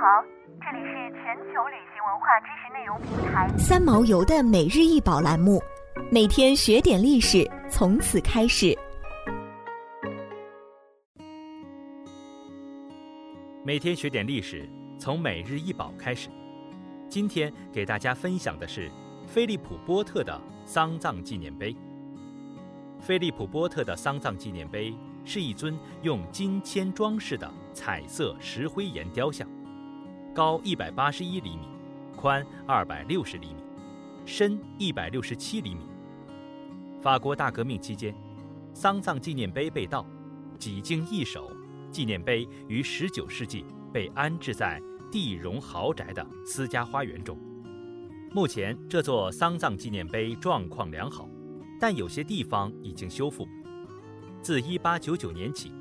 好，这里是全球旅行文化知识内容平台三毛游的每日一宝栏目，每天学点历史，从此开始。每天学点历史，从每日一宝开始。今天给大家分享的是菲利普波特的丧葬纪念碑。菲利普波特的丧葬纪念碑是一尊用金铅装饰的彩色石灰岩雕像，高一百八十一厘米，宽二百六十厘米，深一百六十七厘米。法国大革命期间，丧葬纪念碑被盗，几经易手，纪念碑于十九世纪被安置在。地荣豪宅的私家花园中，目前这座丧葬纪念碑状况良好，但有些地方已经修复。自1899年起，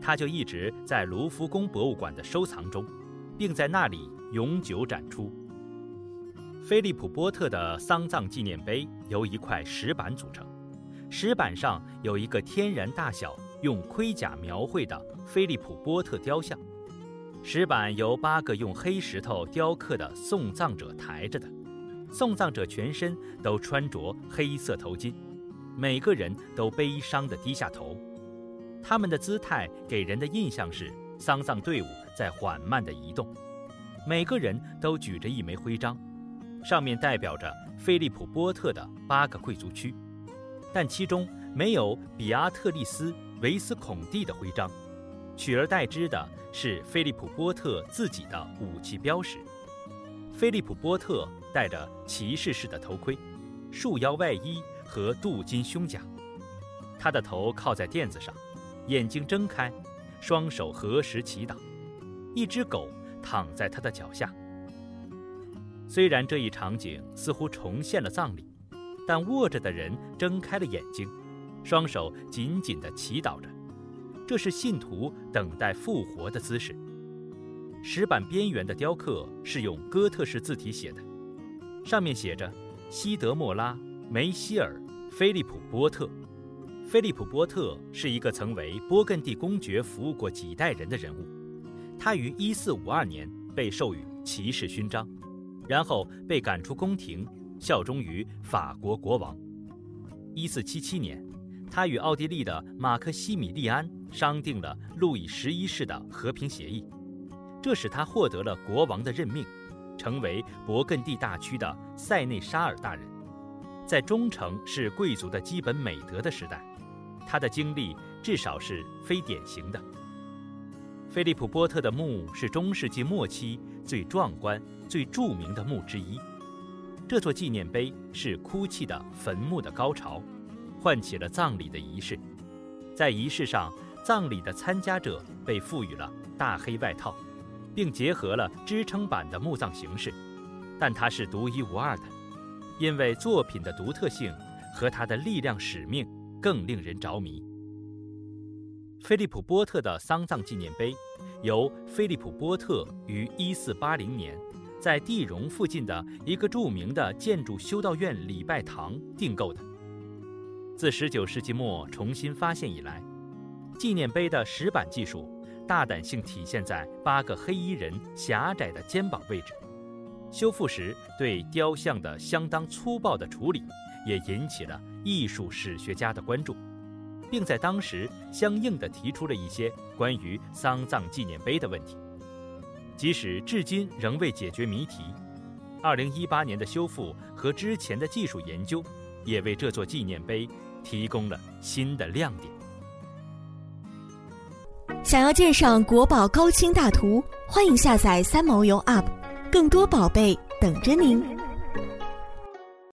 它就一直在卢浮宫博物馆的收藏中，并在那里永久展出。菲利普波特的丧葬纪念碑由一块石板组成，石板上有一个天然大小、用盔甲描绘的菲利普波特雕像。石板由八个用黑石头雕刻的送葬者抬着的，送葬者全身都穿着黑色头巾，每个人都悲伤地低下头，他们的姿态给人的印象是丧葬队伍在缓慢地移动，每个人都举着一枚徽章，上面代表着菲利普波特的八个贵族区，但其中没有比阿特丽斯·维斯孔蒂的徽章。取而代之的是菲利普波特自己的武器标识。菲利普波特戴着骑士式的头盔、束腰外衣和镀金胸甲，他的头靠在垫子上，眼睛睁开，双手合十祈祷。一只狗躺在他的脚下。虽然这一场景似乎重现了葬礼，但卧着的人睁开了眼睛，双手紧紧地祈祷着。这是信徒等待复活的姿势。石板边缘的雕刻是用哥特式字体写的，上面写着“西德莫拉·梅希尔·菲利普波特”。菲利普波特是一个曾为波艮第公爵服务过几代人的人物。他于1452年被授予骑士勋章，然后被赶出宫廷，效忠于法国国王。1477年。他与奥地利的马克西米利安商定了路易十一世的和平协议，这使他获得了国王的任命，成为勃艮第大区的塞内沙尔大人。在忠诚是贵族的基本美德的时代，他的经历至少是非典型的。菲利普波特的墓是中世纪末期最壮观、最著名的墓之一。这座纪念碑是哭泣的坟墓的高潮。唤起了葬礼的仪式，在仪式上，葬礼的参加者被赋予了大黑外套，并结合了支撑板的墓葬形式，但它是独一无二的，因为作品的独特性和它的力量使命更令人着迷。菲利普波特的丧葬纪念碑由菲利普波特于1480年在地荣附近的一个著名的建筑修道院礼拜堂订购的。自19世纪末重新发现以来，纪念碑的石板技术大胆性体现在八个黑衣人狭窄的肩膀位置。修复时对雕像的相当粗暴的处理，也引起了艺术史学家的关注，并在当时相应的提出了一些关于丧葬纪念碑的问题。即使至今仍未解决谜题，2018年的修复和之前的技术研究，也为这座纪念碑。提供了新的亮点。想要鉴赏国宝高清大图，欢迎下载三毛游 App，更多宝贝等着您。